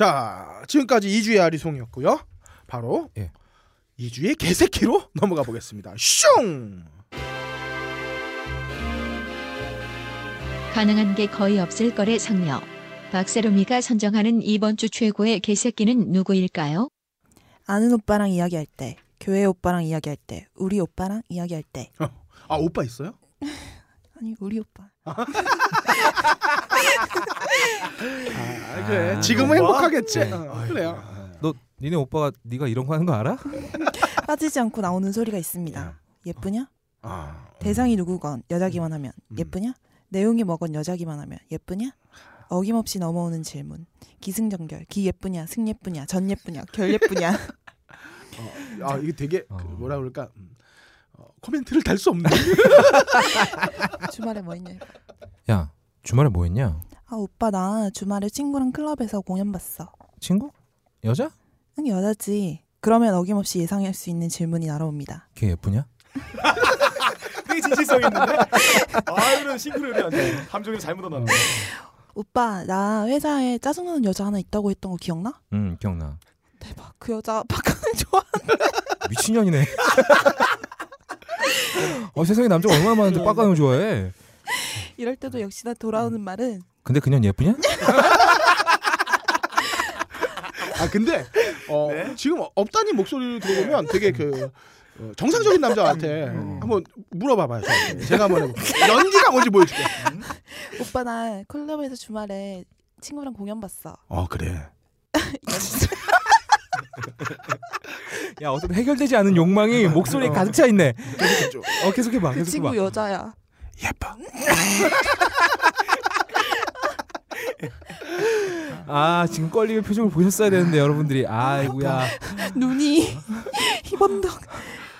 자, 지금까지 2주의 아리송이었고요. 바로 예. 2주의 개새끼로 넘어가 보겠습니다. 슝! 가능한 게 거의 없을 거래 상녀. 박세롬이가 선정하는 이번 주 최고의 개새끼는 누구일까요? 아는 오빠랑 이야기할 때, 교회 오빠랑 이야기할 때, 우리 오빠랑 이야기할 때. 아, 오빠 있어요? 아니 우리 오빠. 아, 그래. 아, 지금은 오빠? 행복하겠지. 네. 어, 그래요. 너 니네 오빠가 네가 이런 거 하는 거 알아? 빠지지 않고 나오는 소리가 있습니다. 예쁘냐? 아, 대상이 누구건 여자기만 하면 음. 예쁘냐? 내용이 뭐건 여자기만 하면 예쁘냐? 어김없이 넘어오는 질문. 기승전결. 기 예쁘냐? 승 예쁘냐? 전 예쁘냐? 결 예쁘냐? 어, 아 이게 되게 그 어. 뭐라 그럴까? 음, 어, 코멘트를 달 수 없는. 주말에 뭐 했냐? 야 주말에 뭐 했냐? 아 오빠 나 주말에 친구랑 클럽에서 공연 봤어. 친구? 여자? 응 여자지. 그러면 어김없이 예상할 수 있는 질문이 날아옵니다. 걔 예쁘냐? 되게 진실성 있는데. 아, 이런 싱크로율이 안 돼. 감정이 잘못 얻었네. 오빠 나 회사에 짜증나는 여자 하나 있다고 했던 거 기억나? 응 기억나. 대박 그 여자 박하는 좋아. 미친년이네. 어 세상에 남자가 얼마나 많은데 빡가는 좋아해. 이럴 때도 역시나 돌아오는 말은 근데 그년 예쁘냐? 아 근데 어, 네? 지금 업다님 목소리를 들어보면 되게 그 어, 정상적인 남자 같아. 한번 물어봐봐요. 저한테. 제가 한번 해볼게요. 연기가 뭔지 보여줄게. 오빠 나 클럽에서 주말에 친구랑 공연 봤어. 어 그래. 야 어떤 해결되지 않은 욕망이 목소리에 가득 차 있네. 계속해줘. 어 계속해봐. 그 계속해봐. 친구 여자야. 예뻐. 아 지금 껄리는 표정을 보셨어야 되는데 여러분들이 아이고야. 눈이 희번덕.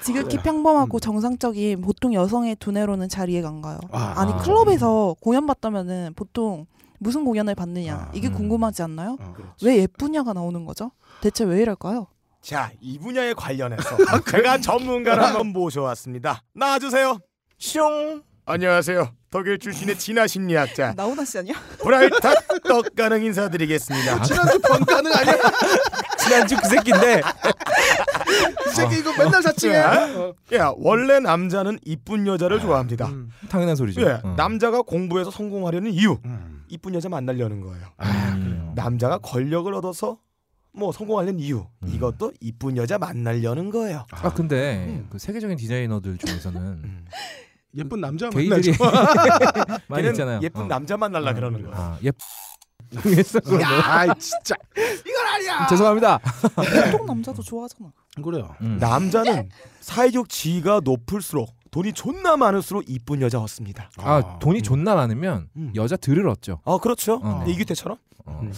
지극히 평범하고 정상적인 보통 여성의 두뇌로는 잘 이해가 안 가요. 아, 아니 아. 클럽에서 공연 봤다면은 보통 무슨 공연을 봤느냐 아, 이게 음. 궁금하지 않나요? 어. 왜 예쁘냐가 나오는 거죠? 대체 왜 이럴까요? 자, 이 분야에 관련해서 제가 전문가를 한번 모셔왔습니다. 나와주세요. 숑. 안녕하세요. 독일 출신의 진화 심리학자 나오나 씨 아니야? 브라이탁 떡가능 인사드리겠습니다. 지난주 번 가능 아니야? 지난주 그 새끼인데 이 새끼 이거 맨날 사칭해. 어. 야, 원래 남자는 이쁜 여자를 좋아합니다. 음. 당연한 소리죠. 예, 어. 남자가 공부해서 성공하려는 이유, 음. 이쁜 여자 만나려는 거예요. 아 음. 그래요. 남자가 권력을 얻어서 뭐 성공하려는 이유, 음. 이것도 이쁜 여자 만나려는 거예요. 아 근데 음. 그 세계적인 디자이너들 중에서는 음. 예쁜 남자 게이들이 만나죠. 많이 있잖아요. 예쁜 어. 남자 만나려 그러는 거예요. 아 예. 야 진짜 이건 아니야. 죄송합니다. 보통 남자도 좋아하잖아. 그래요. 음. 남자는 사회적 지위가 높을수록 돈이 존나 많을수록 이쁜 여자 얻습니다. 아 돈이 음. 존나 많으면 음. 여자 들을 얻죠. 아 그렇죠. 어. 이규태처럼. 어. 음.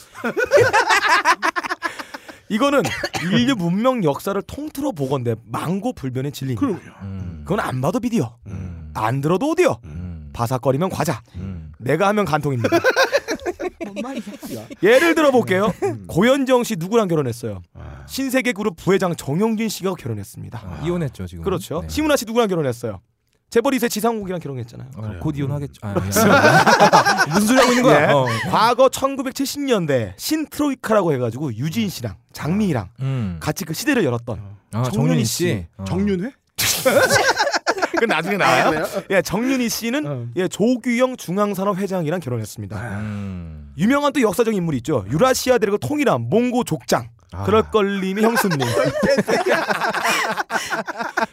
이거는 인류 문명 역사를 통틀어 보건대 망고 불변의 진리입니다. 그럼요. 음. 그건 안 봐도 비디오, 음. 안 들어도 오디오, 음. 바삭거리면 과자. 음. 내가 하면 간통입니다. 예를 들어 볼게요. 음. 고현정 씨 누구랑 결혼했어요? 아. 신세계 그룹 부회장 정영진 씨가 결혼했습니다. 아, 이혼했죠 지금. 그렇죠. 네. 심은하 씨 누구랑 결혼했어요? 재벌 2세 지상욱이랑 결혼했잖아요. 어. 곧 이혼하겠죠. 아, 미안합니다. 무슨 소리 하고 있는 거야? 예. 어. 과거 1970년대 신트로이카라고 해가지고 유진 씨랑 장미희랑 음. 같이 그 시대를 열었던 아, 정윤희 씨. 씨. 어. 정윤회? 그 나중에 나와요. 그래요? 예, 정윤희 씨는 어. 예, 조규영 중앙산업 회장이랑 결혼했습니다. 음. 유명한 또 역사적인 인물이 있죠. 유라시아 대륙을 통일한 몽고 족장. 아. 그럴 걸님이 형수님.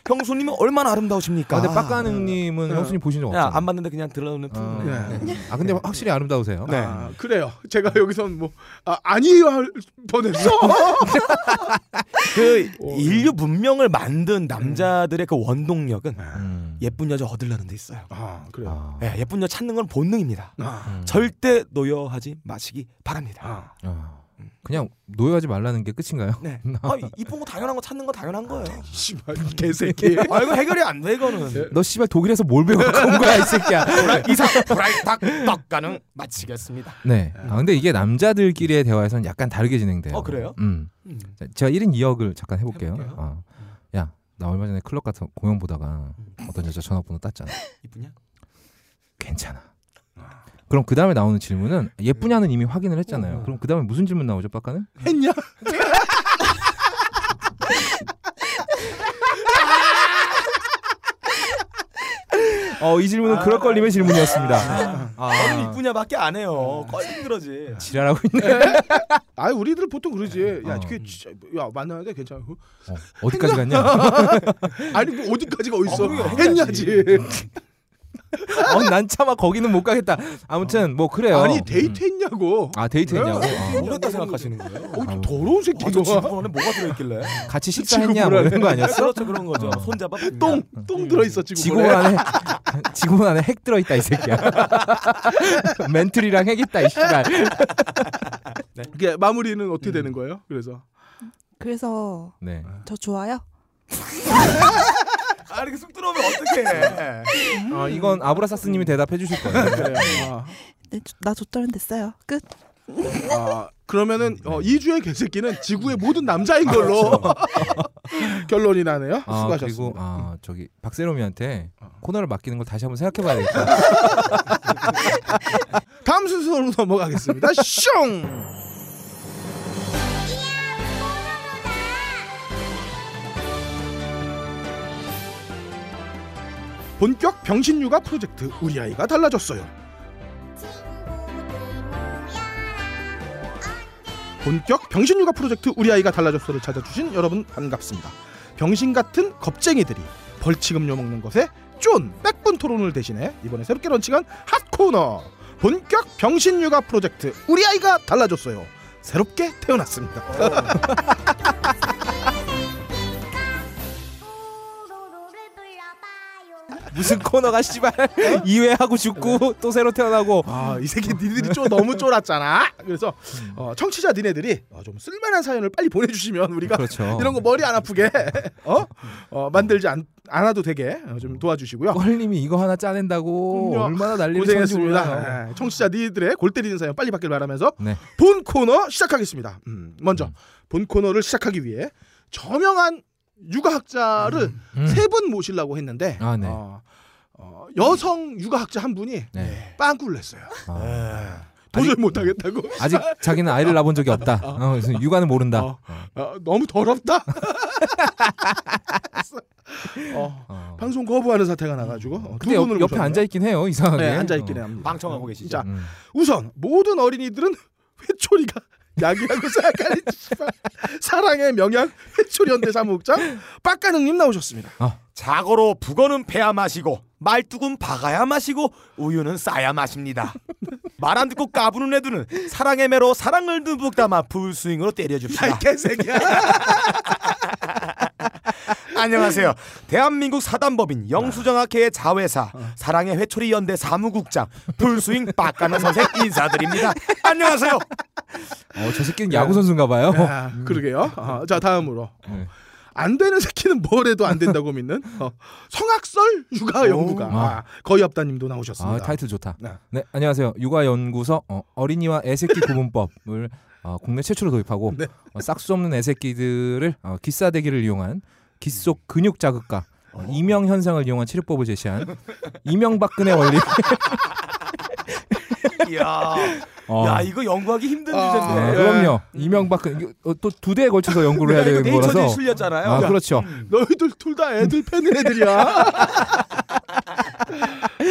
형수님은 얼마나 아름다우십니까? 아, 근데 빡가능님은 어. 형수님 보신 적 야, 없잖아요. 안 봤는데 그냥 들어오는 어. 품. 네. 아 근데 확실히 아름다우세요. 네. 아, 그래요. 제가 여기선 뭐 아, 아니요 할 뻔했어. 그 어. 인류 문명을 만든 남자들의 그 원동력은 음. 예쁜 여자 얻으려는 데 있어요. 아 그래요. 아. 예, 예쁜 여자 찾는 건 본능입니다. 아, 음. 절대 노여하지 마시기 바랍니다. 아. 아. 그냥 노여하지 말라는 게 끝인가요? 네. 아, 이쁜 거 당연한 거 찾는 거 당연한 거예요. 씨발 개새끼. 아, 이거 해결이 안 돼, 이거는. 너 씨발 독일에서 뭘 배워갖고 온 거야 이 새끼야. 이상 브라이탁 떡가능 마치겠습니다. 네. 아 근데 이게 남자들끼리의 대화에서는 약간 다르게 진행돼요. 어, 그래요? 음. 음. 자, 제가 1인 2역을 잠깐 해볼게요. 해볼게요. 어. 야, 나 얼마 전에 클럽 가서 공연 보다가 어떤 여자 전화번호 땄잖아. 이쁘냐? 괜찮아. 그럼 그 다음에 나오는 질문은 예쁘냐는 이미 확인을 했잖아요. 어. 그럼 그 다음에 무슨 질문 나오죠, 빡가는? 했냐? 어, 이 질문은 그럴 걸림의 질문이었습니다. 얼른 아, 이쁘냐밖에 안 해요. 껄린 그러지. 지랄하고 있네. 아 우리들 보통 그러지. 야, 어. 그게 진짜 야 만나는데 괜찮아. 어, 어디까지 갔냐? 아니 뭐 어디까지가 아, 어딨어? 그러게, 했냐지. 어, 난 차마 거기는 못 가겠다. 아무튼 뭐 그래요. 아니 음. 데이트했냐고. 아 데이트했냐고. 아, 뭐랬다 생각하시는 거예요? 어. 더러운 새끼 아, 저가 지금 안에 뭐가 들어있길래? 같이 식사했냐 뭐 이런 거 아니었어? 그렇죠 그런 거죠. 어. 손잡아 봤냐? 똥, 똥 들어있어 지금. 지구본 안에 지구본 안에 핵 들어있다 이 새끼야. 멘틀이랑 핵 있다 이 씨발. 이게 마무리는 어떻게 되는 거예요? 그래서 그래서 네. 저 좋아요? 아 이렇게 쑥 들어오면 어떡해? 아 이건 아브라사스님이 대답해 주실 거예요. 아, 네, 조- 나 좋다면 됐어요. 끝. 아, 그러면은 어, 이주의 개새끼는 지구의 모든 남자인 걸로 결론이 나네요. 아 수고하셨습니다. 그리고 아 저기 박세롬이한테 어. 코너를 맡기는 걸 다시 한번 생각해봐야겠다. 다음 순서로 넘어가겠습니다. 슝. 본격 병신 육아 프로젝트 우리 아이가 달라졌어요. 본격 병신 육아 프로젝트 우리 아이가 달라졌어를 찾아주신 여러분 반갑습니다. 병신 같은 겁쟁이들이 벌칙음료 먹는 것에 쫀 백분 토론을 대신해 이번에 새롭게 런칭한 핫 코너 본격 병신 육아 프로젝트 우리 아이가 달라졌어요. 새롭게 태어났습니다. 무슨 코너가 씨발 2회 하고 죽고 또 새로 태어나고 아, 이 새끼 니들이 좀 너무 쫄았잖아. 그래서 어, 청취자 니네들이 어, 좀 쓸만한 사연을 빨리 보내주시면 우리가 그렇죠. 이런 거 머리 안 아프게 어? 어, 만들지 않, 않아도 되게 어, 좀 도와주시고요. 껄님이 이거 하나 짜낸다고 그럼요. 얼마나 난리를. 고생했습니다. 예, 청취자 니들의 골 때리는 사연 빨리 받길 바라면서 네. 본 코너 시작하겠습니다. 음, 먼저 음. 본 코너를 시작하기 위해 저명한 육아학자를 음. 세분 모시려고 했는데 아, 네. 어, 어, 여성 육아학자 한 분이 네. 빵꾸를 냈어요. 아. 도저히 못하겠다고. 아직 자기는 아이를 낳아본 적이 없다. 어, 그래서 육아는 모른다. 어. 어, 너무 더럽다. 어, 어. 방송 거부하는 사태가 나가지고 어, 두 근데 옆, 분을 옆에. 앉아 있긴 해요. 이상하게. 네, 앉아 있긴 어. 합니다. 방청하고 계시죠? 자, 음. 우선 모든 어린이들은 회초리가 약이라고 생각하는. 사랑의 명약 현대 사무국장 빡가능님 나오셨습니다. 자고로 북어는 패야 마시고 말뚝은 박아야 마시고 우유는 싸야 마십니다. 말 안 듣고 까부는 애들은 사랑의 매로 사랑을 듬뿍 담아 풀스윙으로 때려줍시다. 개새끼야. 안녕하세요. 대한민국 사단법인 영수정학회의 자회사 사랑의 회초리 연대 사무국장 풀스윙 빡가는 선생 인사드립니다. 안녕하세요. 어, 저 새끼는 야구 선수인가 봐요. 아, 그러게요. 어, 자 다음으로 네. 안 되는 새끼는 뭘 해도 안 된다고 믿는 어, 성악설 육아 연구가 오. 아, 거의 없다님도 나오셨습니다. 아, 타이틀 좋다. 네. 네, 안녕하세요. 육아 연구소 어, 어린이와 애새끼 구분법을 어, 국내 최초로 도입하고 네. 어, 싹수 없는 애새끼들을 어, 기싸대기를 이용한 기속 근육 자극과 어, 이명 현상을 이용한 치료법을 제시한 이명박근혜 원리. 이야, 어, 야 이거 연구하기 힘든 아, 주제인데. 네, 예. 그럼요. 이명박근 어, 또두 대에 걸쳐서 연구를 해야 되는 네이처지에 거라서. 실렸잖아요. 아, 그렇죠. 너희들 둘 다 애들 패는 애들이야.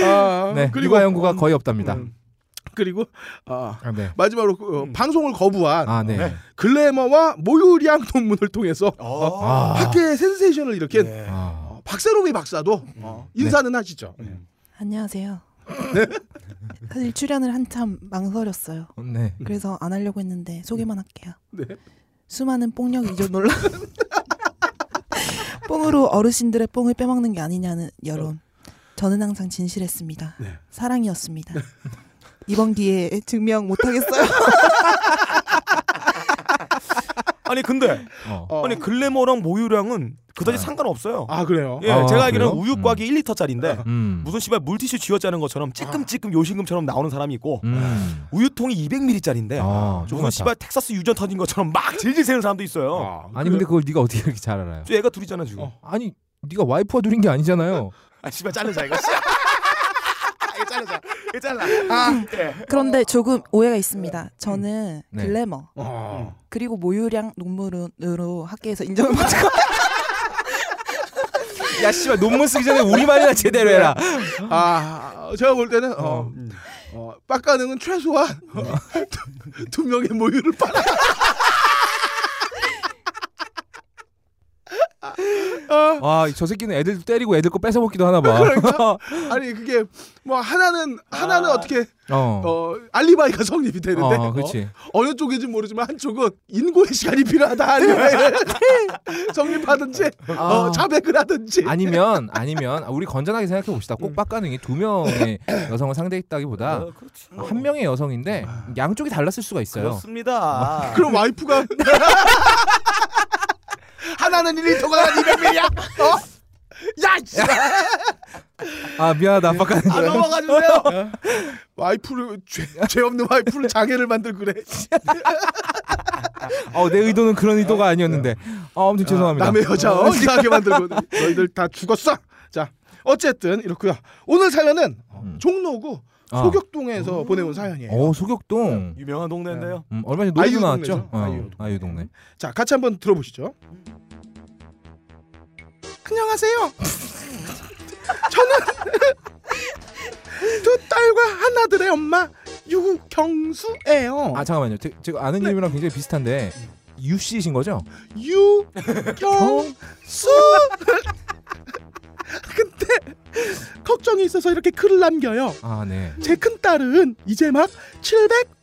아, 네, 그리고 연구가 거의 없답니다. 음, 그리고 아, 아, 네. 마지막으로 그, 어, 방송을 거부한 아, 네. 네. 글래머와 모유량 논문을 통해서 어. 아. 학계의 센세이션을 일으킨 예. 아, 어, 박세롬이 박사도 어, 인사는 하시죠. 안녕하세요. 사실 출연을 한참 망설였어요. 네. 그래서 안 하려고 했는데 소개만 할게요. 네. 수많은 뽕력 이전 논란. 뽕으로 어르신들의 뽕을 빼먹는 게 아니냐는 여론. 저는 항상 진실했습니다. 네. 사랑이었습니다. 이번 기회에 증명 못하겠어요. 아니 근데 어. 어, 아니 글래머랑 모유량은 그다지 아. 상관없어요. 아 그래요. 예, 아, 제가 알기로는 그래요? 우유곽이 1리터짜리인데 음. 무슨 씨발 물티슈 쥐어짜는 것처럼 찌끔찌끔 요신금처럼 나오는 사람이 있고 음. 우유통이 200ml짜리인데 아, 무슨. 씨발 텍사스 유전 터진 것처럼 막 질질 새는 사람도 있어요. 아, 아니 근데 그걸 네가 어떻게 이렇게 잘 알아요? 저 애가 둘이잖아 지금. 어. 아니 네가 와이프가 둘인 게 아니잖아요. 아 씨발 자르자 이거. 잘라. 아, 예. 그런데 조금 오해가 있습니다. 저는 네. 글래머 어. 그리고 모유량 논문으로 학계에서 인정을 받고 야 씨발 논문 쓰기 전에 우리말이나 제대로 해라. 아, 제가 볼 때는 어, 어. 어, 빡가능은 최소한 두, 두 명의 모유를 빨아. 와 저 새끼는 애들 때리고 애들 거 뺏어 먹기도 하나 봐. 그러니까 아니 그게 뭐 하나는 하나는 아. 어떻게 어. 어 알리바이가 성립이 되는데 어, 그렇지. 어, 느 쪽인지 모르지만 한쪽은 인고의 시간이 필요하다 알리바이를 성립하든지 어, 아. 자백을 하든지 아니면 아니면 우리 건전하게 생각해 봅시다. 꼭 빡가능이 두 명의 여성을 상대했다기보다 어, 그렇지. 한 명의 여성인데 양쪽이 달랐을 수가 있어요. 그렇습니다. 그럼 와이프가 하나는 1리터가 한 200ml야? 어? 야, 씨! 아 미안하다 빡가능. 아 넘어가 주세요. 와이프를 죄, 죄 없는 와이프를 장애를 만들 그래. 어, 내 의도는 그런 의도가 아니었는데. 어, 아무튼 죄송합니다. 남의 여자 어, 이상하게 만들고 너희들 다 죽었어. 자, 어쨌든 이렇고요. 오늘 사연은 음. 종로구 아. 소격동에서 보내온 사연이에요. 어 소격동. 유명한 동네인데요. 음, 얼마 전에 노래도 아이유 나왔죠. 동네죠. 어, 아이유 동네. 아이유 동네. 자, 같이 한번 들어보시죠. 안녕하세요. 저는 두 딸과 하나들의 엄마 유경수예요. 아 잠깐만요. 제, 제가 아는 네. 이름이랑 굉장히 비슷한데 유씨신 거죠? 유경수. 근데 걱정이 있어서 이렇게 글을 남겨요. 아 네. 제 큰 딸은 이제 막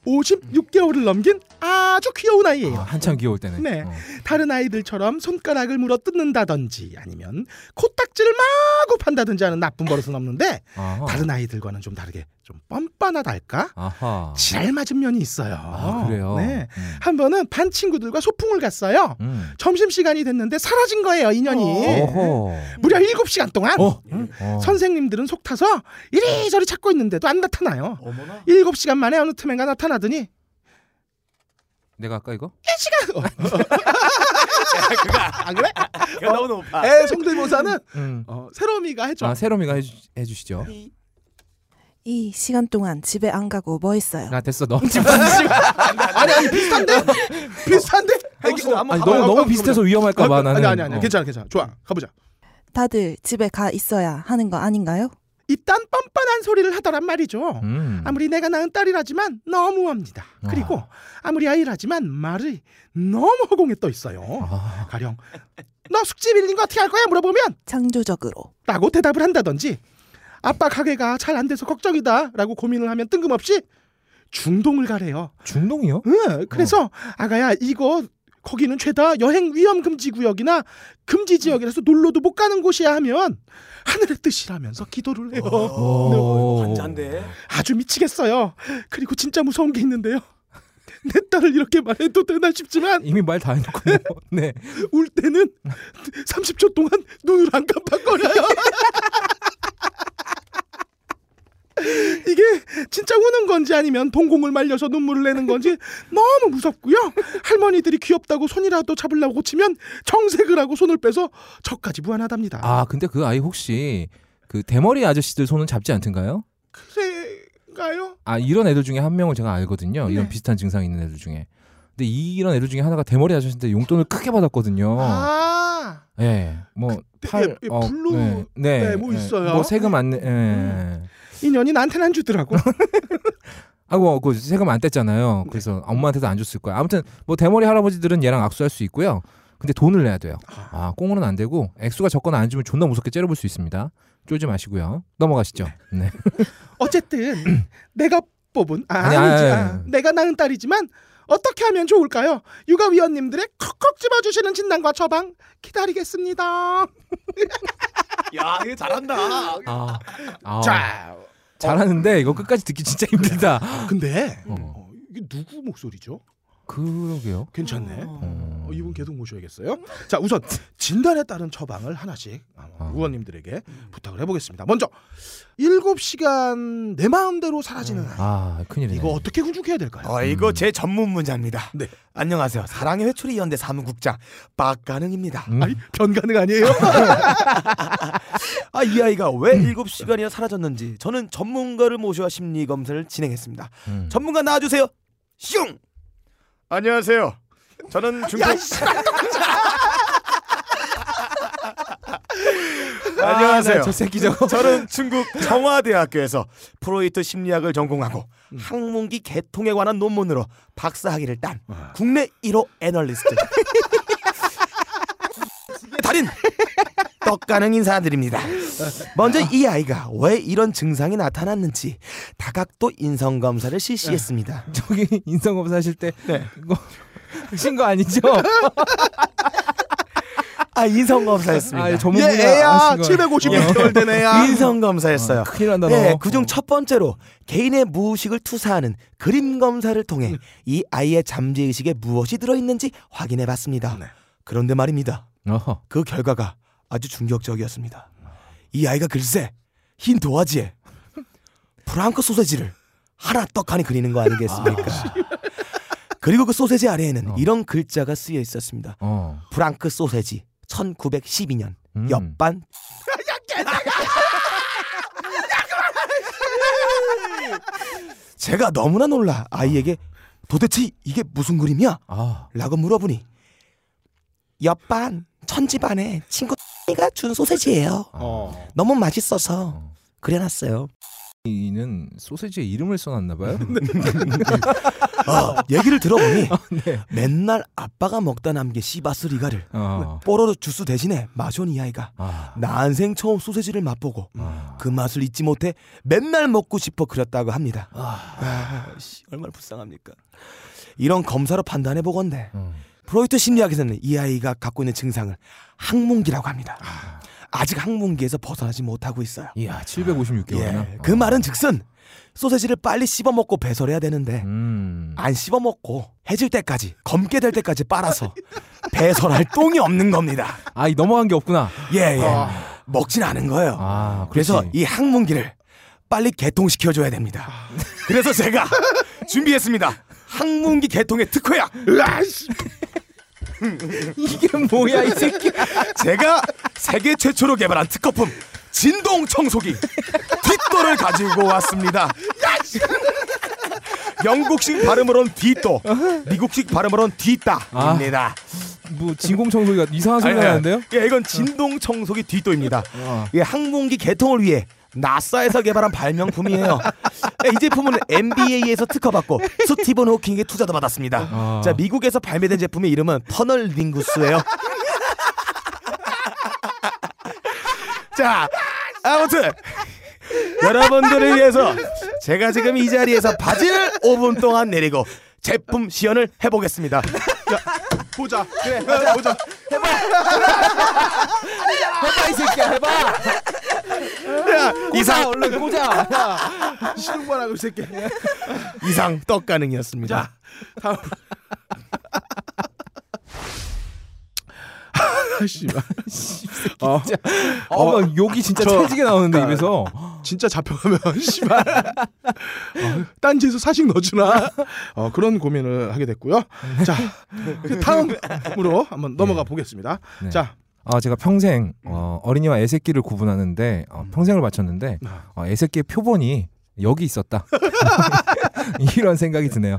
756개월을 넘긴 아주 귀여운 아, 아이예요. 한참 귀여울 때는. 네. 어. 다른 아이들처럼 손가락을 물어 뜯는다든지 아니면 코딱지를 마구 판다든지 하는 나쁜 버릇은 없는데 아하. 다른 아이들과는 좀 다르게 좀 뻔뻔하달까? 아하. 지랄 맞은 면이 있어요. 아 그래요. 네. 음. 한 번은 반 친구들과 소풍을 갔어요. 음. 점심 시간이 됐는데 사라진 거예요, 인연이. 어허. 무려 7시간 동안 어. 음. 어. 선생님들은 속 타서 이리저리 찾고 있는데도 안 나타나요. 어머나. 7시간 만에 어느 틈엔가 나타나 더니 내가 아까 이거? 1시간 그거 안 그래? 그거 너무 높아. 에 성대모사는 음. 어, 세롬이가 해줘. 아 세롬이가 해주, 해주시죠. 이 시간 동안 집에 안 가고 뭐 했어요? 아 됐어 너. 아니 아니 비슷한데 비슷한데 해봅시다. 한번 아니. 너무 어, 너무 어, 비슷해서 위험할까 봐 나는. 아니 아니 아니 어. 괜찮아 괜찮아 좋아 가보자 다들 집에 가 있어야 하는 거 아닌가요? 이딴 뻔뻔한 소리를 하더란 말이죠 음. 아무리 내가 낳은 딸이라지만 너무합니다 그리고 아. 아무리 아이라지만 말이 너무 허공에 떠 있어요 아. 가령 너 숙제 빌린 거 어떻게 할 거야 물어보면 창조적으로 라고 대답을 한다든지 아빠 가게가 잘 안 돼서 걱정이다 라고 고민을 하면 뜬금없이 중동을 가래요 중동이요? 응, 그래서 아가야 이거 거기는 죄다 여행 위험 금지 구역이나 금지 지역이라서 놀러도 못 가는 곳이야 하면 하늘의 뜻이라면서 기도를 해요. 오. 환자인데. 아주 미치겠어요. 그리고 진짜 무서운 게 있는데요. 내 딸을 이렇게 말해도 되나 싶지만 이미 말 다 해놓고 뭐. 네. 울 때는 30초 동안 눈을 안 깜빡거려요. 이게 진짜 우는 건지 아니면 동공을 말려서 눈물을 내는 건지 너무 무섭고요. 할머니들이 귀엽다고 손이라도 잡으려고 고치면 정색을 하고 손을 빼서 저까지 무안하답니다. 아 근데 그 아이 혹시 그 대머리 아저씨들 손은 잡지 않던가요? 그래가요? 아 이런 애들 중에 한 명을 제가 알거든요. 이런 네. 비슷한 증상이 있는 애들 중에. 근데 이런 애들 중에 하나가 대머리 아저씨인데 용돈을 크게 받았거든요. 아, 예. 뭐 그때 팔, 예, 예, 블루 네, 네, 네, 뭐 예. 있어요. 뭐 세금 안 내. 예. 음. 인연이 나한테는 안 주더라고. 하고 그 세금 안 뗐잖아요. 그래서 엄마한테도 안 줬을 거야. 아무튼 뭐 대머리 할아버지들은 얘랑 악수할 수 있고요. 근데 돈을 내야 돼요. 아 꽁으로는 안 되고 액수가 적거나 안 주면 존나 무섭게 째려볼 수 있습니다. 쫄지 마시고요. 넘어가시죠. 네. 어쨌든 내가 뽑은 아, 아니, 아니지 아니, 아, 아니. 내가 낳은 딸이지만 어떻게 하면 좋을까요? 육아위원님들의 콕콕 집어주시는 진단과 처방 기다리겠습니다. 야, 이거 잘한다. 아, 아 자, 잘하는데 이거 끝까지 듣기 진짜 힘들다. 근데 어. 어, 이게 누구 목소리죠? 그러게요. 괜찮네. 어. 어, 이분 계속 모셔야겠어요. 자, 우선 진단에 따른 처방을 하나씩 어, 어. 의원님들에게 부탁을 해보겠습니다. 먼저 7시간 내 마음대로 사라지는. 아 큰일이네. 이거 어떻게 훈육해야 될까요? 어, 이거 제 전문 분야입니다. 네. 안녕하세요. 사랑의 회초리 연대 사무국장 박가능입니다. 음. 아니 변가능 아니에요? 아, 이 아이가 왜 7시간이나 사라졌는지 저는 전문가를 모셔 심리 검사를 진행했습니다. 음. 전문가 나와 주세요. 슝. 안녕하세요. 저는 중국 안녕하세요. 아, 저 새끼 저거. 저는 중국 청와대학교에서 프로이트 심리학을 전공하고 항문기 개통에 관한 논문으로 박사학위를 딴 국내 1호 애널리스트 달인 떡 가능 인사드립니다. 먼저 이 아이가 왜 이런 증상이 나타났는지 다각도 인성 검사를 실시했습니다. 저기 인성 검사 하실 때 네. 이거 하신 거 아니죠? 아 인성 검사였습니다. 아, 전문 얘 분야 애야 하신 거. 756개월 된 애야. 인성 검사였어요. 큰일 난다 네, 너. 그중 첫 번째로 개인의 무의식을 투사하는 그림 검사를 통해 이 아이의 잠재 의식에 무엇이 들어 있는지 확인해 봤습니다. 네. 그런데 말입니다. 어허. 그 결과가 아주 충격적이었습니다. 이 아이가 글쎄 흰 도화지에 프랑크 소세지를 하나 떡하니 그리는 거 아니겠습니까? 그리고 그 소세지 아래에는 어. 이런 글자가 쓰여 있었습니다. 어. 프랑크 소세지 1912년 음. 옆반 제가 너무나 놀라 아이에게 도대체 이게 무슨 그림이야? 아. 라고 물어보니 옆반 천지반에 친구 가 준 소세지예요. 어. 너무 맛있어서 어. 그려놨어요. 이는 소세지에 이름을 써놨나 봐요. 어, 얘기를 들어보니 네. 맨날 아빠가 먹다 남긴 씨바스리가를 어. 뽀로로 주스 대신에 마셔온 이 아이가 아. 난생 처음 소세지를 맛보고 아. 그 맛을 잊지 못해 맨날 먹고 싶어 그렸다고 합니다. 아, 씨, 얼마나 불쌍합니까? 이런 검사로 판단해 보건대 어. 프로이트 심리학에서는 이 아이가 갖고 있는 증상을 항문기라고 합니다. 아직 항문기에서 벗어나지 못하고 있어요. 이야 756개월이나. 예, 그 말은 즉슨 소세지를 빨리 씹어 먹고 배설해야 되는데 음. 안 씹어 먹고 해질 때까지 검게 될 때까지 빨아서 배설할 똥이 없는 겁니다. 아, 이 넘어간 게 없구나. 예, 예. 먹진 않은 거예요. 아, 그래서. 이 항문기를 빨리 개통시켜 줘야 됩니다. 그래서 제가 준비했습니다. 항문기 개통의 특허약. 으아씨. 이게 뭐야 이 새끼. 제가 세계 최초로 개발한 특허품 진동 청소기 뒷도를 가지고 왔습니다. 영국식 발음으로는 뒷도, 미국식 발음으로는 뒷다입니다. 뭐 진공 청소기가 이상한 소리 나는데요? 예, 이건 진동 청소기 뒷도입니다. 어. 이 항문기 개통을 위해 나사에서 개발한 발명품이에요. 예, 이 제품은 MBA에서 특허받고 스티븐 호킹에게 투자도 받았습니다. 아. 자, 미국에서 발매된 제품의 이름은 터널 링구스예요. 자, 아무튼 여러분들을 위해서 제가 지금 이 자리에서 바지를 5분 동안 내리고 제품 시연을 해보겠습니다. 보자. 그래. 보자. 보자. 해봐 이 새끼야 해봐. 자, 꽂아 이상 얼른 꽂아. 시동바라고 이 새끼. 이상 떡 가능이었습니다. 자, 다음. 씨발. 어, 어, 막 욕이 진짜 저- 찰지게 나오는데 입에서. 진짜 잡혀가면 씨발. 어, 딴지에서 사식 넣어주나? 어, 그런 고민을 하게 됐고요. 자, 그 다음으로 한번 넘어가 보겠습니다. 네. 자, 아 제가 평생 어, 어린이와 애새끼를 구분하는데 어, 평생을 바쳤는데 어, 애새끼의 표본이 여기 있었다. 이런 생각이 드네요.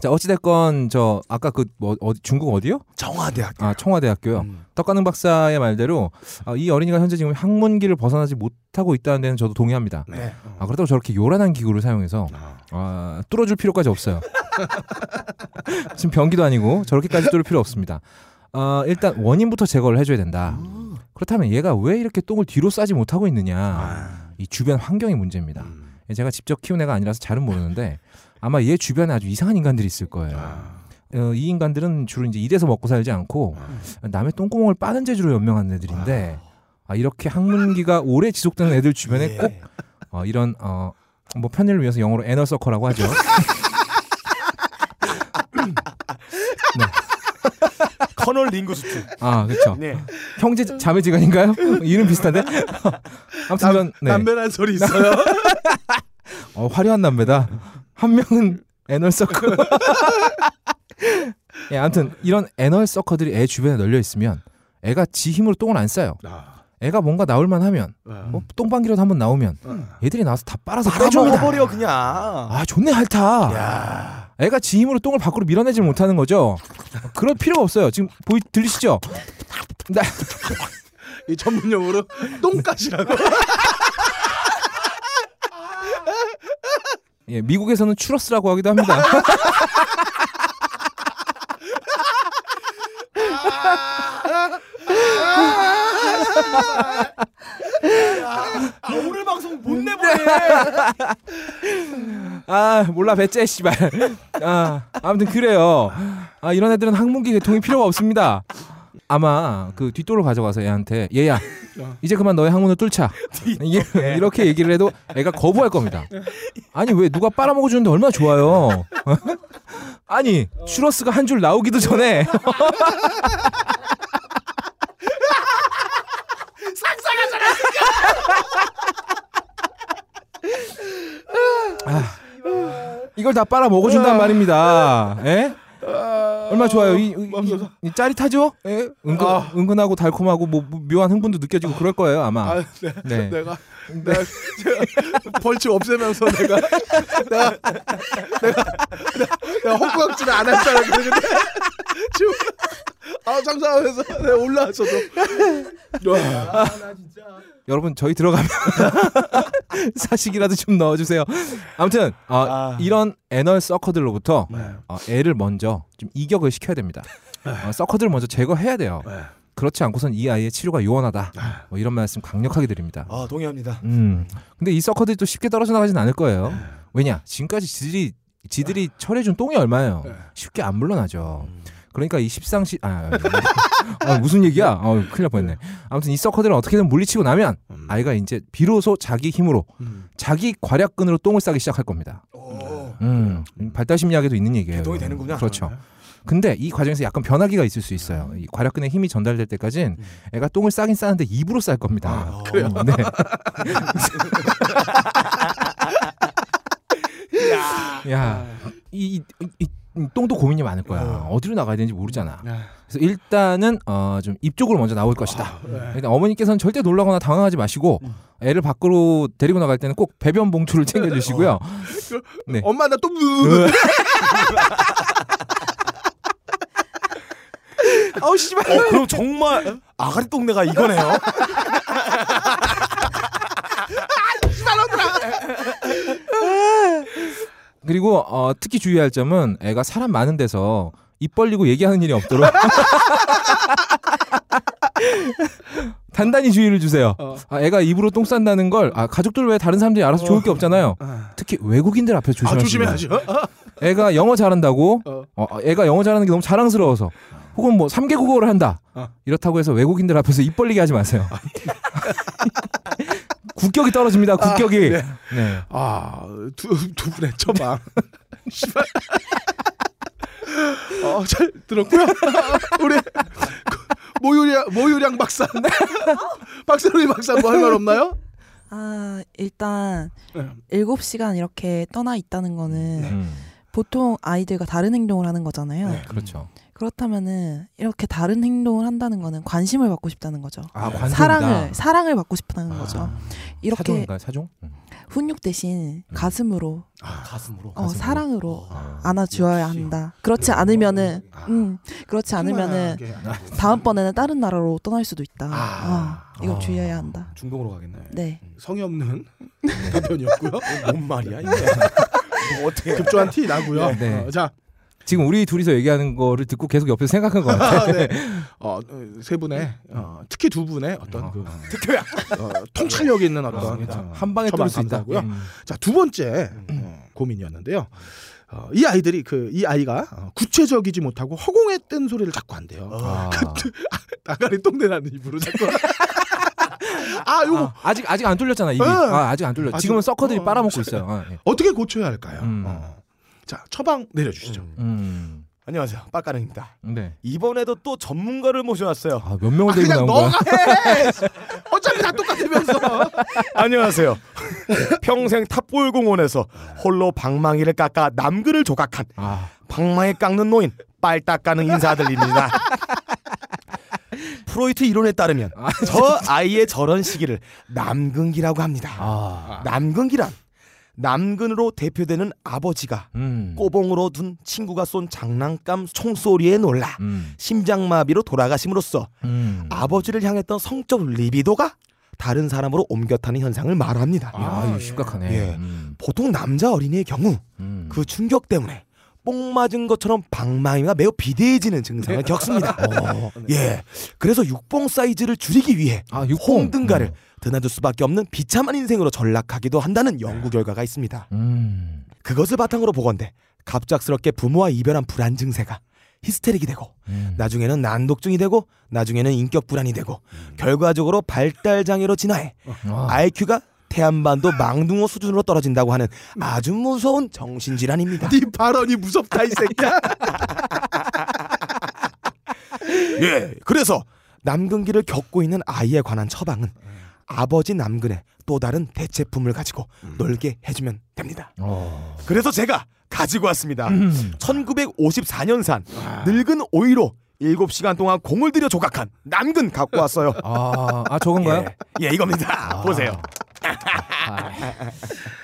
자 어찌됐건 저 아까 그 뭐 어디 중국 어디요? 정화대학교. 아 청와대학교요. 음. 떡가능 박사의 말대로 아, 이 어린이가 현재 지금 항문기를 벗어나지 못하고 있다는 데는 저도 동의합니다. 네. 아 그렇다고 저렇게 요란한 기구를 사용해서 아, 아, 뚫어줄 필요까지 없어요. 지금 변기도 아니고 저렇게까지 뚫을 필요 없습니다. 아, 일단 원인부터 제거를 해줘야 된다. 그렇다면 얘가 왜 이렇게 똥을 뒤로 싸지 못하고 있느냐? 아, 이 주변 환경이 문제입니다. 음, 제가 직접 키운 애가 아니라서 잘은 모르는데 아마 얘 주변에 아주 이상한 인간들이 있을 거예요. 아, 어, 이 인간들은 주로 이제 일에서 먹고 살지 않고 남의 똥구멍을 빠는 재주로 연명한 애들인데 아, 이렇게 항문기가 오래 지속되는 애들 주변에 예. 꼭 어, 이런 어, 뭐 편의를 위해서 영어로 애널서커라고 하죠. 링구스트. 아 그렇죠. 네. 형제 자매지간인가요? 이름 비슷한데. 아무튼 전 네. 남배란 소리 있어요. 어, 화려한 남매다. 한 명은 애널 서커. 예, 아무튼 이런 애널 서커들이 애 주변에 널려 있으면 애가 지 힘으로 똥을 안 싸요. 아, 애가 뭔가 나올만 하면 아, 뭐 똥방귀라도 한번 나오면 아. 애들이 나와서 다 빨아서 빼줍니다. 빨아먹어버려 그냥. 아 좋네. 야. 애가 지 힘으로 똥을 밖으로 밀어내질 못하는 거죠. 그럴 필요가 없어요. 지금 보이 들리시죠? 나, 이 전문 용어로 똥가시라고. 예, 미국에서는 추러스라고 하기도 합니다. 아, 오늘 방송 못 내보내. 아 몰라 배째 씨발. 아 아무튼 그래요. 아 이런 애들은 항문기 개통이 필요가 없습니다. 아마 그 뒷도로 가져가서 애한테 얘야 이제 그만 너의 항문을 뚫자 이- 이렇게 얘기를 해도 애가 거부할 겁니다. 아니 왜 누가 빨아먹어 주는데 얼마나 좋아요. 아니 추러스가 한 줄 나오기도 전에 아, 이걸 다 빨아 먹어준단 말입니다. 예? 얼마 나 좋아요. 이, 이, 이, 이 짜릿하죠? 예? 은근, 아. 은근하고 달콤하고 뭐, 뭐 묘한 흥분도 느껴지고 그럴 거예요 아마. 아, 네. 네. 내가 내가 벌칙 없애면서 내가 내가 내가 내가, 내가 헛구역질을 안 했잖아 근데 지금 아 장사하면서 내가 올라왔어도 와, 여러분 저희 들어가면 사식이라도 좀 넣어주세요. 아무튼 어, 아. 이런 애널 서커들로부터 네. 어, 애를 먼저 좀 이격을 시켜야 됩니다. 어, 서커들을 먼저 제거해야 돼요. 네. 그렇지 않고선 이 아이의 치료가 요원하다. 뭐 이런 말씀 강력하게 드립니다. 아 동의합니다. 음. 근데 이 서커들이 또 쉽게 떨어져 나가진 않을 거예요. 왜냐? 지금까지 지들이 지들이 처리해준 똥이 얼마예요? 네. 쉽게 안 물러나죠. 그러니까 이 십상시 아, 아, 무슨 얘기야? 어, 큰일 날 뻔했네. 아무튼 이 서커들을 어떻게든 물리치고 나면 음. 아이가 이제 비로소 자기 힘으로 음. 자기 괄약근으로 똥을 싸기 시작할 겁니다. 오. 음, 발달 심리학에도 있는 얘기예요. 개동이. 되는구나. 그렇죠. 근데 이 과정에서 약간 변화기가 있을 수 있어요. 이 괄약근의 힘이 전달될 때까지는 애가 똥을 싸긴 싸는데 입으로 쌀 겁니다. 아, 그래요. 네. 야, 이, 이, 이, 이 똥도 고민이 많을 거야. 어. 어디로 나가야 되는지 모르잖아. 네. 그래서 일단은 어, 좀 입 쪽으로 먼저 나올 것이다. 일단 어머니께서는 절대 놀라거나 당황하지 마시고 애를 밖으로 데리고 나갈 때는 꼭 배변 봉투를 챙겨주시고요. 네. 엄마 나또 아우 씨발. 어, 그럼 정말 아가리 똥내가 이거네요. 그리고 어, 특히 주의할 점은 애가 사람 많은 데서 입 벌리고 얘기하는 일이 없도록 단단히 주의를 주세요. 어. 아, 애가 입으로 똥 싼다는 걸 아, 가족들 외에 다른 사람들이 알아서 좋을 게 없잖아요. 특히 외국인들 앞에서 아 조심하시면 조심해야죠. 애가 영어 잘한다고 어. 어, 애가 영어 잘하는 게 너무 자랑스러워서 혹은 뭐 3개 국어를 한다. 어. 이렇다고 해서 외국인들 앞에서 입 벌리게 하지 마세요. 국격이 떨어집니다. 국격이. 네. 네. 아 두 두 분의 처방. 씨발. 어 잘 들었고요. 우리 모유량 모유량 박사. 박사로이 박사 뭐 할 말 없나요? 아 일단 네. 일곱 시간 이렇게 떠나 있다는 거는 음, 보통 아이들과 다른 행동을 하는 거잖아요. 네. 그렇죠. 그렇다면은 이렇게 다른 행동을 한다는 거는 관심을 받고 싶다는 거죠. 아, 관종이다. 사랑을 사랑을 받고 싶다는 거죠. 아, 이렇게 사종인가요? 사종? 음. 훈육 대신 가슴으로 가슴으로. 어, 가슴으로. 사랑으로 아. 안아주어야 역시. 한다. 그렇지 않으면은 아. 음 그렇지 않으면은. 다음번에는 다른 나라로 떠날 수도 있다. 아. 어, 이거 아. 주의해야 한다. 중동으로 가겠네. 네. 성의 없는 답변이었고요. 뭔 말이야 이게? 뭐 어떻게? 급조한 티 나고요. 네. 어, 자, 지금 우리 둘이서 얘기하는 거를 듣고 계속 옆에서 생각한 것 같아. 아, 네. 어, 세 분의 어, 특히 두 분의 어떤 어. 그 특효야 어, 통찰력 있는 어떤 어, 한 방에 뚫을 수 있다. 감사하고요. 음. 자, 두 번째 어, 고민이었는데요. 어, 이 아이들이 그 이 아이가 어, 구체적이지 못하고 허공에 뜬 소리를 자꾸 한대요. 아. 나가리 똥내 나는 입으로 자꾸. 아, 요거 아, 아직 아직 안 뚫렸잖아 입이. 어. 아, 아직 안 뚫려. 지금은 서커들이 어. 빨아먹고 있어요. 아, 예. 어떻게 고쳐야 할까요? 음. 어. 자, 처방 내려주시죠. 음. 안녕하세요. 빡가능입니다. 네. 이번에도 또 전문가를 모셔왔어요. 아, 몇 명을 아, 데리고 그냥 나온 거야? 너가 해. 어차피 다 똑같으면서. 안녕하세요. 평생 탑골공원에서 홀로 방망이를 깎아 남근을 조각한 아, 방망이 깎는 노인 빨딱가는 인사드립니다. 프로이트 이론에 따르면 저 아이의 저런 시기를 남근기라고 합니다. 아, 남근기란 남근으로 대표되는 아버지가 음, 꼬봉으로 둔 친구가 쏜 장난감 총소리에 놀라 음, 심장마비로 돌아가심으로써 음. 아버지를 향했던 성적 리비도가 다른 사람으로 옮겨 타는 현상을 말합니다. 야, 이거 심각하네. 예. 음, 보통 남자 어린이의 경우 음. 그 충격 때문에 뽕 맞은 것처럼 방망이가 매우 비대해지는 증상을 겪습니다. 어. 예, 그래서 육봉 사이즈를 줄이기 위해 아, 육봉. 홍등가를 음. 드나들 수밖에 없는 비참한 인생으로 전락하기도 한다는 연구 결과가 있습니다. 음. 그것을 바탕으로 보건대 갑작스럽게 부모와 이별한 불안 증세가 히스테릭이 되고 음. 나중에는 난독증이 되고 나중에는 인격 불안이 되고 결과적으로 발달 장애로 진화해 아, IQ가 태안반도 망둥어 수준으로 떨어진다고 하는 아주 무서운 정신 질환입니다. 네 발언이 무섭다 이 새끼야. 예, 그래서 남근기를 겪고 있는 아이에 관한 처방은 아버지 남근의 또 다른 대체품을 가지고 놀게 해주면 됩니다. 어. 그래서 제가 가지고 왔습니다. 음. 1954년산 늙은 오이로 7시간 동안 공을 들여 조각한 남근 갖고 왔어요. 아, 아 저건가요? 예, 예, 이겁니다. 보세요. 아.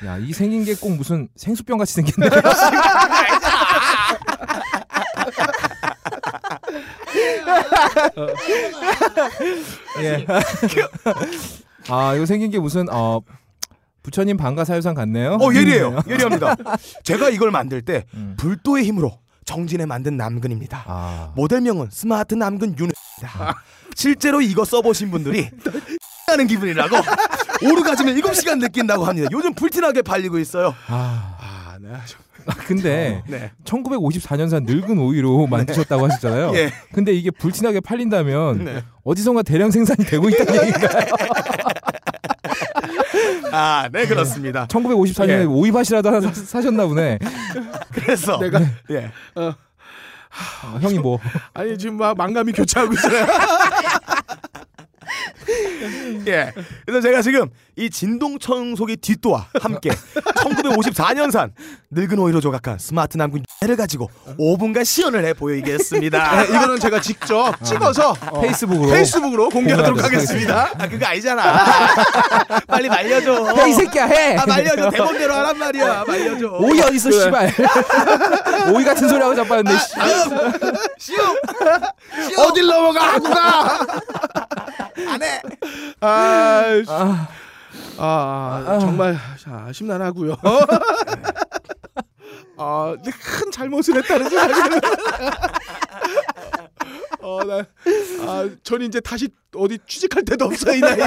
야, 이 생긴 게 꼭 무슨 생수병 같이 생겼네. 예. 아, 이거 생긴 게 무슨 어 부처님 방가 사유상 같네요. 어, 예리해요. 예리합니다. 제가 이걸 만들 때 음. 불도의 힘으로 정진해 만든 남근입니다. 아. 모델명은 스마트 남근 윤입니다. 실제로 이거 써보신 분들이 하는 기분이라고 오르가즘을 7시간 느낀다고 합니다. 요즘 불티나게 팔리고 있어요. 아. 아, 네. 아, 근데 네. 1954년산 늙은 오이로 만드셨다고 하셨잖아요. 예. 근데 이게 불티나게 팔린다면 네. 어디선가 대량 생산이 되고 있다는 얘기인가요? 아, 네, 그렇습니다. 1954년에 예. 오이밭이라도 하나 사- 사셨나 보네. 그래서 내가 예. 어, 형이 뭐 아니 지금 막 망감이 교차하고 있어요. 예. 그래서 제가 지금 이 진동 청소기 뒷도와 함께 1954년산 늙은 오이로 조각한 스마트 남군 를 가지고 5분간 시연을 해 보이겠습니다. 네, 이거는 제가 직접 찍어서 어, 페이스북으로 페이스북으로 공개하도록 하겠습니다. 아, 그거 아니잖아. 빨리 말려줘. 해이 새끼야 해. 아, 말려줘. 대본대로 하란 말이야. 말려줘. 오이 어디 있어 씨발. 오이 같은 소리 하고 자빠졌네. 씨. 시험. 어딜 넘어가 하고 가. 안 해. 아, 씨. 아, 아, 아, 정말 자, 심란하고요. 아, 근데 큰 잘못을 했다는 생각이 어, 나, 아, 전 이제 다시 어디 취직할 데도 없어 이 나이에.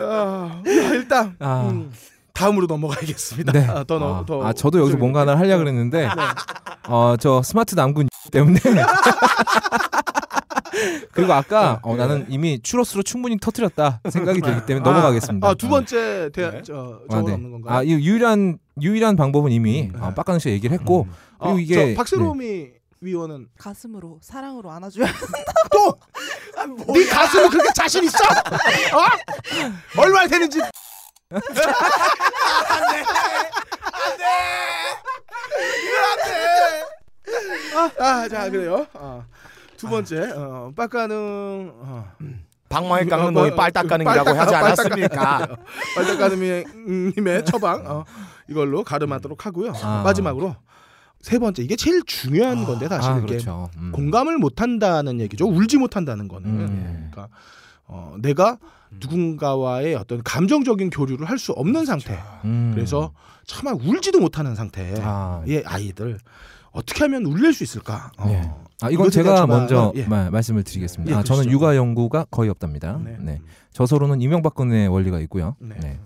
아, 일단 아. 음, 다음으로 넘어가야겠습니다. 네. 아, 더, 넣- 아, 더 아, 저도 여기서 좀- 뭔가 하나 하려 고 그랬는데 어, 저 스마트 남군 때문에. 그리고 아까 어, 나는 이미 추러스로 충분히 터트렸다 생각이 들기 때문에 넘어가겠습니다. 아, 두 번째 대, 저, 아, 저거 네. 없는 건가요? 아, 이 유일한 유일한 방법은 이미 어, 빡가능 씨가 얘기를 했고 그리고 어, 이게 저 박세롬이 위원은? 가슴으로 사랑으로 안아줘야 또? 네 가슴에 그렇게 자신 있어? 어? 얼마나 되는지. 안돼. 아, 자 그래요. 어, 두 번째 어, 빡가능 어, 방망이 깎는 어, 놈이 어, 빨딱- 하지 빨딱- 않았습니까? 빨딱가능님의 처방 어, 이걸로 가름하도록 하고요. 아. 마지막으로 세 번째 이게 제일 중요한 건데 사실 아, 그렇죠. 음. 공감을 못 한다는 얘기죠. 울지 못한다는 거는 음. 그러니까 어, 내가 누군가와의 어떤 감정적인 교류를 할 수 없는 상태. 음. 그래서 정말 울지도 못하는 상태의 아, 아이들 어떻게 하면 울릴 수 있을까? 어, 예. 아, 이건 제가 먼저 예. 마- 말씀을 드리겠습니다. 예, 아, 저는. 육아 연구가 거의 없답니다. 네. 네. 저서로는 이명박근혜 원리가 있고요. 네. 네.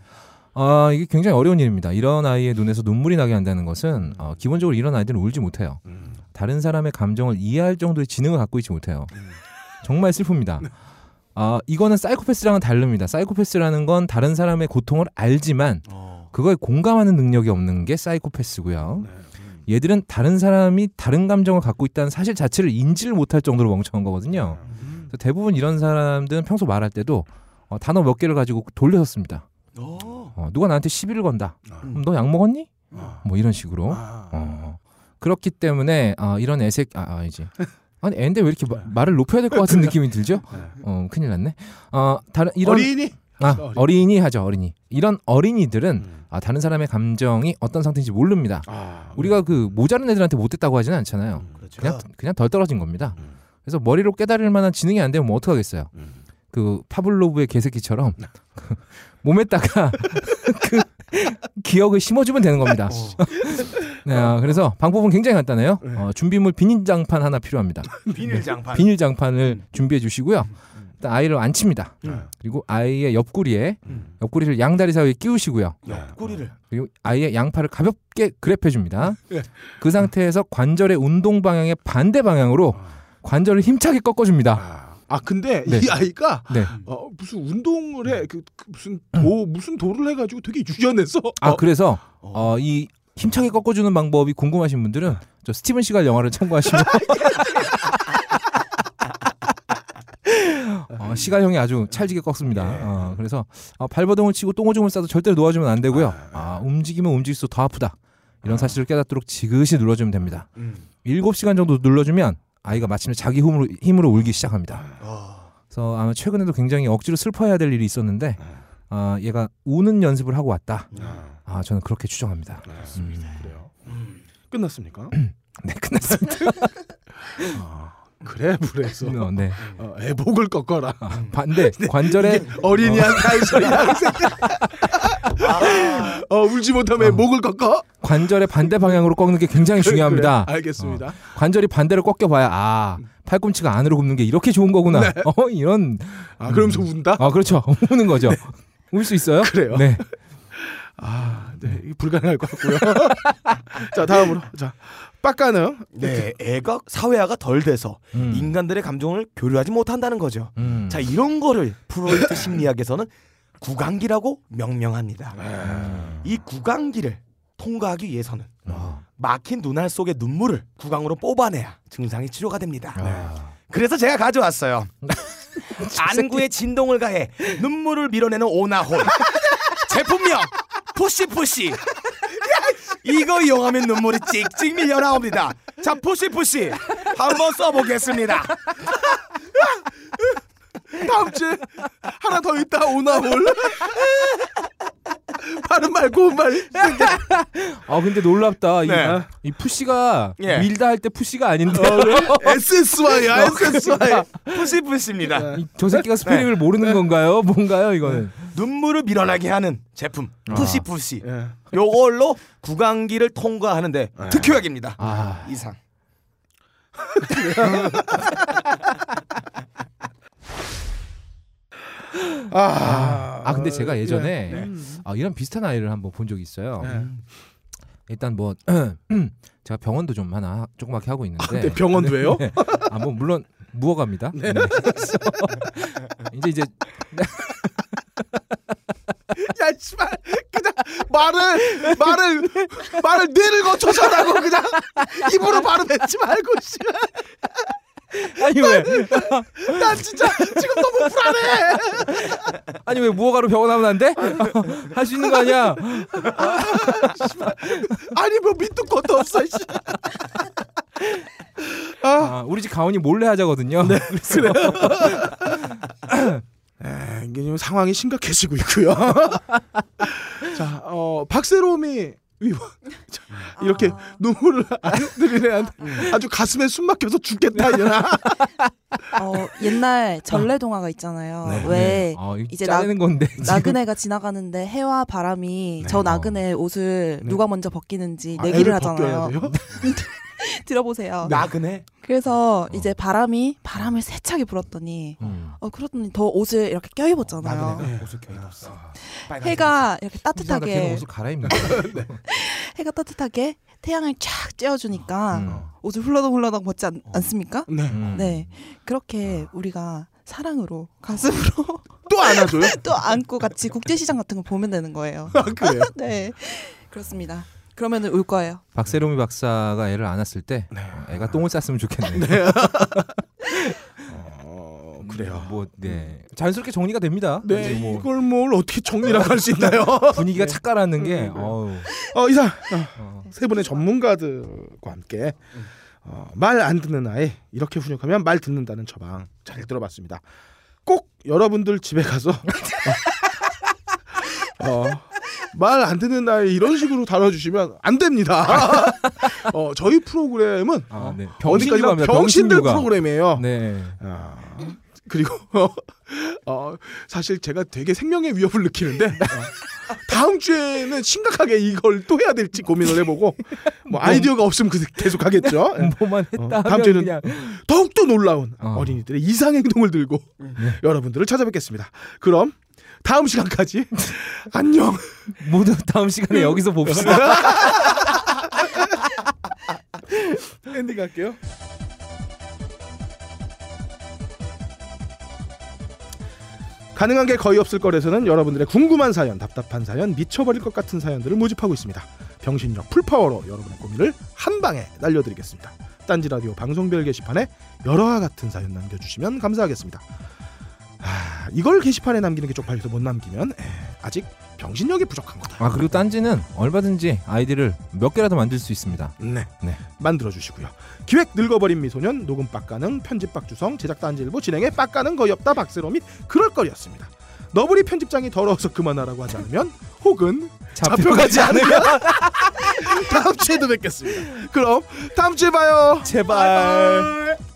아, 이게 굉장히 어려운 일입니다. 이런 아이의 눈에서 눈물이 나게 한다는 것은 어, 기본적으로 이런 아이들은 울지 못해요. 음. 다른 사람의 감정을 이해할 정도의 지능을 갖고 있지 못해요. 정말 슬픕니다. 아, 이거는 사이코패스랑은 다릅니다. 사이코패스라는 건 다른 사람의 고통을 알지만 그거에 공감하는 능력이 없는 게 사이코패스고요. 네. 얘들은 다른 사람이 다른 감정을 갖고 있다는 사실 자체를 인지를 못할 정도로 멍청한 거거든요. 그래서 대부분 이런 사람들은 평소 말할 때도 어, 단어 몇 개를 가지고 돌려서 씁니다. 어. 어, 누가 나한테 시비를 건다. 음. 그럼 너약 먹었니? 아. 뭐 이런 식으로. 아. 어. 그렇기 때문에 어, 이런 애색 아 아니지. 아니 애인데 왜 이렇게 마- 말을 높여야 될 것 같은 느낌이 들죠? 어 큰일 났네. 어 다른 이런 어린이 아. 어린이 하죠 어린이. 이런 어린이들은 음. 아, 다른 사람의 감정이 어떤 상태인지 모릅니다. 아, 우리가 그 모자른 애들한테 못됐다고 하지는 않잖아요. 그렇죠. 그냥 그냥 덜 떨어진 겁니다. 음. 그래서 머리로 깨달을 만한 지능이 안 되면 뭐 어떡하겠어요. 음. 그 파블로브의 개새끼처럼 몸에다가 그 기억을 심어주면 되는 겁니다. 네, 아, 그래서 방법은 굉장히 간단해요. 어, 준비물 비닐 장판 하나 필요합니다. 비닐 장판. 비닐 장판을 준비해 주시고요. 일단 아이를 앉힙니다. 음. 그리고 아이의 옆구리에 음. 옆구리를 양다리 사이에 끼우시고요. 옆구리를. 그리고 아이의 양팔을 가볍게 그랩해 줍니다. 예. 그 상태에서 관절의 운동 방향의 반대 방향으로 관절을 힘차게 꺾어 줍니다. 아, 아 근데 네. 이 아이가 네. 어, 무슨 운동을 해, 그, 그 무슨 도 무슨 도를 해가지고 되게 유연해서. 아 어, 그래서 어, 이 힘차게 꺾어주는 방법이 궁금하신 분들은 저 스티븐 시갈 영화를 참고하시면 어, 시갈 형이 아주 찰지게 꺾습니다. 어, 그래서 어, 발버둥을 치고 똥오줌을 싸도 절대로 놓아주면 안 되고요. 아, 움직이면 움직일수록 더 아프다. 이런 사실을 깨닫도록 지그시 눌러주면 됩니다. 음. 7시간 정도 눌러주면 아이가 마침내 자기 힘으로, 힘으로 울기 시작합니다. 어. 그래서 아마 최근에도 굉장히 억지로 슬퍼해야 될 일이 있었는데 아, 얘가 우는 연습을 하고 왔다. 아, 저는 그렇게 추정합니다. 음. 그래요. 음. 끝났습니까? 네, 끝났습니다. 아, 그래 그래서 어, 네. 어, 애복을 꺾어라. 반대 관절에 어린이한테 할 소리야. 이 새끼야. 어, 울지 못하면 어. 목을 꺾어. 관절의 반대 방향으로 꺾는 게 굉장히 중요합니다. 그래, 알겠습니다. 관절이 반대로 꺾여 봐야 아 팔꿈치가 안으로 굽는 게 이렇게 좋은 거구나. 네. 어 이런 아 그러면서 운다. 아 그렇죠 우는 거죠. 울수 있어요? 그래요? 네. 아, 네, 불가능할 것 같고요. 자 다음으로 자 빡가는 네, 애가 사회화가 덜 돼서 음. 인간들의 감정을 교류하지 못한다는 거죠. 음. 자, 이런 거를 프로이트 심리학에서는 구강기라고 명명합니다. 음. 이 구강기를 통과하기 위해서는 아. 막힌 눈알 속의 눈물을 구강으로 뽑아내야 증상이 치료가 됩니다. 아. 그래서 제가 가져왔어요. 안구에 진동을 가해 눈물을 밀어내는 오나홀 제품명 푸시푸시 이거 이용하면 눈물이 찍찍 밀려 나옵니다. 자 푸시푸시 한번 써보겠습니다. 다음 주에 하나 더 있다 오나홀. 발음 말고 말. 아 근데 놀랍다. 이, 네. 이 푸시가 예. 밀다 할 때 푸시가 아닌데 SSY야 SSY. 푸시 푸시입니다. 이- 저 새끼가 스펠링을 모르는 건가요? 뭔가요 이거는? 눈물을 밀어나게 하는 제품 푸시 푸시 예. 요걸로 구강기를 통과하는데 특효약입니다. 아 이상. 아, 아 근데 제가 예전에 네. 아, 이런 비슷한 아이를 한번 본 적이 있어요. 네. 일단 뭐 제가 병원도 좀 하나 조그맣게 하고 있는데 근데 병원도예요? 아 뭐 물론 무어갑니다. 네. 그래서 이제 이제 야 씨발 그냥 말을 말을 말을 뇌를 거쳐서 하고 그냥 입으로 발음했지 말고 씨발 아니 왜 난 진짜 지금 너무 불안해. 아니 왜 무어가로 병원 하면 안 돼? 할 수 있는 거 아니야? 아니 뭐 밑도 것도 없어 씨. 아, 우리 집 가온이 몰래 하자거든요. 네. 그래서 에, 이게 지금 상황이 심각해지고 있고요. 자, 어 박세롬이 위원 자, 이렇게 아. 눈물을 안 들이네 아주 가슴에 숨 막혀서 죽겠다 이러나. 어, 옛날 전래 동화가 있잖아요. 네. 왜 어, 이제 짜내는 건데. 나그네가 지나가는데 해와 바람이 네. 저 어. 나그네 옷을 네. 누가 먼저 벗기는지 아, 내기를 하잖아요. 돼요? 들어보세요. 나그네. 그래서 이제 바람이 바람을 세차게 불었더니 음. 어 그러더니 더 옷을 이렇게 껴입었잖아요. 나그네가 옷을 껴입었어. 빨간색 해가 이렇게 이상하다, 걔는 따뜻하게 옷을 갈아입는 해가 따뜻하게 태양을 쫙 쬐어주니까 음. 옷을 훌러덩 훌러덩 벗지 않, 않습니까? 네. 음. 네 그렇게 우리가 사랑으로 가슴으로 또 안아줘요? 또 안고 같이 국제시장 같은 거 보면 되는 거예요. 아, 그래요? 네 그렇습니다. 그러면은 울 거예요. 박세롬이 박사가 애를 안았을 때 네. 어, 애가 똥을 쌌으면 좋겠네요. 어, 그래요. 뭐, 네. 자연스럽게 정리가 됩니다. 네, 뭐 이걸 뭘 어떻게 정리라고 할 수 있나요? 분위기가 네. 착가라는 게, 네. 어우, 어, 이상 어. 세 분의 전문가들과 함께 어, 말안 듣는 아이 이렇게 훈육하면 말 듣는다는 처방 잘 들어봤습니다. 꼭 여러분들 집에 가서 어, 말 안 듣는 아이 이런 식으로 다뤄주시면 안 됩니다. 어, 저희 프로그램은 아, 네. 병신육아입니다. 병신들 병신육아. 프로그램이에요. 네. 아, 그리고 어, 사실 제가 되게 생명의 위협을 느끼는데 어, 다음 주에는 심각하게 이걸 또 해야 될지 고민을 해보고 뭐 아이디어가 없으면 그- 계속 하겠죠. 예. 뭐만 했다 어, 다음 주에는 그냥 더욱더 놀라운 어. 어. 린이들의 이상 행동을 들고 여러분들을 찾아뵙겠습니다. 그럼 다음 시간까지 안녕. 모두 다음 시간에 여기서 봅시다. 엔딩 갈게요. 가능한 게 거의 없을 거래서는 여러분들의 궁금한 사연, 답답한 사연, 미쳐버릴 것 같은 사연들을 모집하고 있습니다. 병신력 full power로 여러분의 고민을 한 방에 날려드리겠습니다. 딴지 라디오 방송별 게시판에 여러와 같은 사연 남겨주시면 감사하겠습니다. 아, 이걸 게시판에 남기는 게 쪽팔려서 못 남기면 에, 아직 병신력이 부족한 거다. 아, 그리고 딴지는 얼마든지 아이디를 몇 개라도 만들 수 있습니다. 네. 네. 만들어 주시고요. 기획 늙어버린 미소년, 녹음 빡가능, 편집 박주성, 제작 딴지일보 진행에 빡가능 거의 없다 박세롬이 그럴 거리였습니다. 너브리 편집장이 더러워서 그만하라고 하지 않으면 혹은 잡혀가지 않으면 다음 주에도 뵙겠습니다. 그럼 다음 주에 봐요. 제발. 바이바이.